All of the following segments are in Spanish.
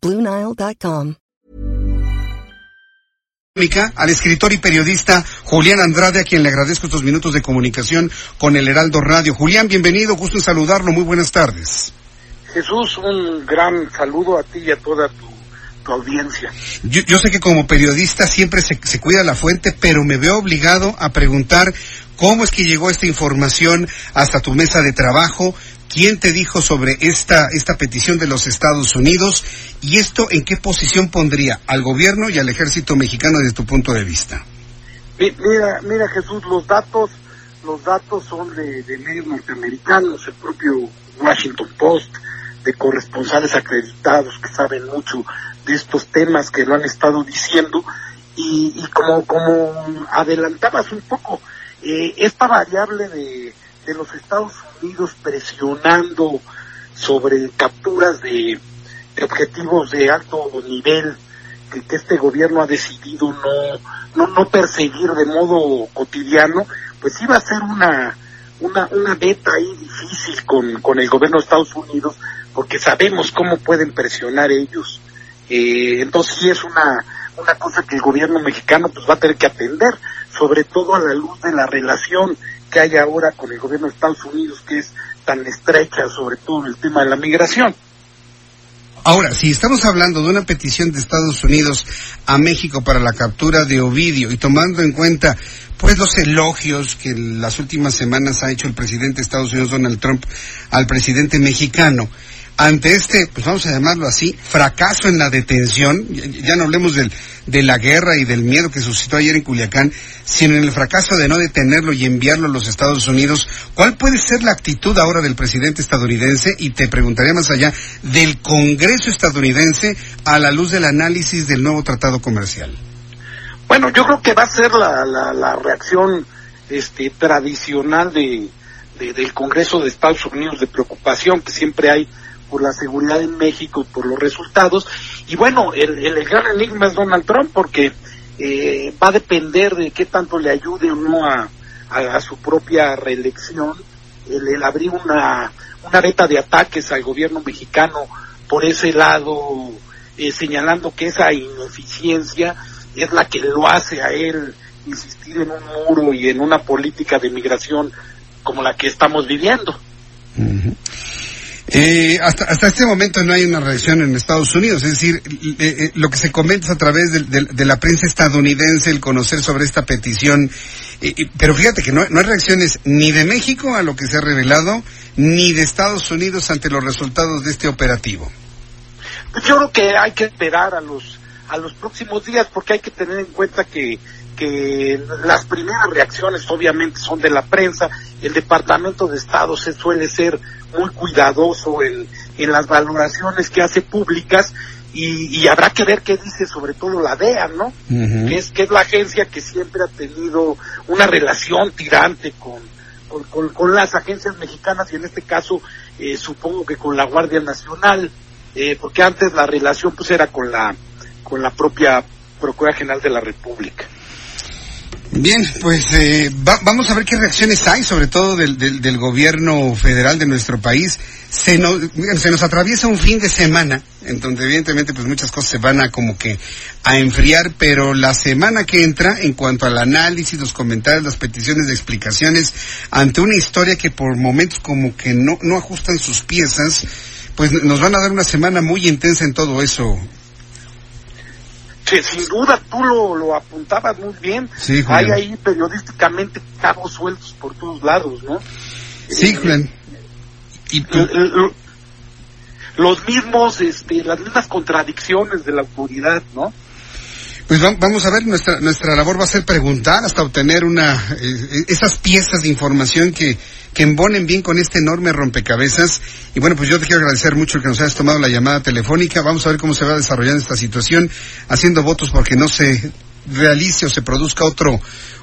BlueNile.com. Al escritor y periodista Julián Andrade, a quien le agradezco estos minutos de comunicación con el Heraldo Radio. Julián, bienvenido, gusto en saludarlo, muy buenas tardes. Jesús, un gran saludo a ti y a toda tu, tu audiencia. Yo, yo, sé que como periodista siempre se, se cuida la fuente, pero me veo obligado a preguntar cómo es que llegó esta información hasta tu mesa de trabajo, quién te dijo sobre esta, esta petición de los Estados Unidos y esto en qué posición pondría al gobierno y al ejército mexicano desde tu punto de vista. Mira, mira Jesús, los datos, los datos son de, de medios norteamericanos, el propio Washington Post, de corresponsales acreditados que saben mucho de estos temas que lo han estado diciendo y, y como, como adelantabas un poco, eh, esta variable de, de los Estados Unidos presionando sobre capturas de, objetivos de alto nivel que, que, este gobierno ha decidido no, no, no perseguir de modo cotidiano, pues iba a ser una, una, una beta ahí difícil con, con el gobierno de Estados Unidos, porque sabemos cómo pueden presionar ellos. Eh, entonces sí es una, una cosa que el gobierno mexicano pues va a tener que atender, sobre todo a la luz de la relación que hay ahora con el gobierno de Estados Unidos, que es tan estrecha, sobre todo en el tema de la migración. Ahora, si estamos hablando de una petición de Estados Unidos a México para la captura de Ovidio y tomando en cuenta pues los elogios que en las últimas semanas ha hecho el presidente de Estados Unidos Donald Trump al presidente mexicano, ante este, pues vamos a llamarlo así, fracaso en la detención, ya no hablemos del, de la guerra y del miedo que suscitó ayer en Culiacán, sino en el fracaso de no detenerlo y enviarlo a los Estados Unidos, ¿cuál puede ser la actitud ahora del presidente estadounidense? Y te preguntaría más allá, del Congreso estadounidense a la luz del análisis del nuevo tratado comercial. Bueno, yo creo que va a ser la, la, reacción este, tradicional de, del Congreso de Estados Unidos de preocupación que siempre hay por la seguridad en México, por los resultados. Y bueno, el, gran enigma es Donald Trump porque eh, va a depender de qué tanto le ayude o no a, a, su propia reelección el, el, abrir una, una beta de ataques al gobierno mexicano por ese lado, eh, señalando que esa ineficiencia es la que lo hace a él insistir en un muro y en una política de migración como la que estamos viviendo. Uh. Eh, hasta, hasta este momento no hay una reacción en Estados Unidos, es decir, eh, eh, lo que se comenta a través de, de, de, la prensa estadounidense, el conocer sobre esta petición, eh, pero fíjate que no, no hay reacciones ni de México a lo que se ha revelado, ni de Estados Unidos ante los resultados de este operativo. Yo creo que hay que esperar a los, a los próximos días porque hay que tener en cuenta que que las primeras reacciones obviamente son de la prensa, el Departamento de Estado se suele ser muy cuidadoso en, en las valoraciones que hace públicas y, y, habrá que ver qué dice sobre todo la DEA, ¿no? Uh -huh. que, es, que es la agencia que siempre ha tenido una relación tirante con, con, con, con las agencias mexicanas y en este caso eh, supongo que con la Guardia Nacional, eh, porque antes la relación pues era con la, con la propia Procuraduría General de la República. Bien, pues eh, va, vamos a ver qué reacciones hay, sobre todo del, del, del gobierno federal de nuestro país. Se nos, se nos atraviesa un fin de semana, en donde evidentemente pues muchas cosas se van a como que a enfriar, pero la semana que entra, en cuanto al análisis, los comentarios, las peticiones de explicaciones, ante una historia que por momentos como que no, no ajustan sus piezas, pues nos van a dar una semana muy intensa en todo eso, que sin duda tú lo, lo apuntabas muy bien. Sí, Hay ahí periodísticamente cabos sueltos por todos lados, ¿no? Sí, Julián. ¿Y tú? Los mismos, este, las mismas contradicciones de la autoridad, ¿no? Pues vamos a ver, nuestra, nuestra labor va a ser preguntar hasta obtener una, eh, esas piezas de información que, que embonen bien con este enorme rompecabezas. Y bueno, pues yo te quiero agradecer mucho que nos hayas tomado la llamada telefónica. Vamos a ver cómo se va desarrollando esta situación, haciendo votos porque no se realice o se produzca otro,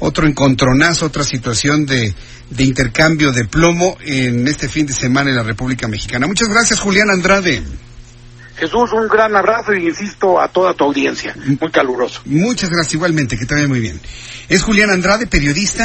otro encontronazo, otra situación de, de intercambio de plomo en este fin de semana en la República Mexicana. Muchas gracias, Julián Andrade. Jesús, un gran abrazo y insisto a toda tu audiencia. Muy caluroso. Muchas gracias igualmente, que te vaya muy bien. Es Julián Andrade, periodista.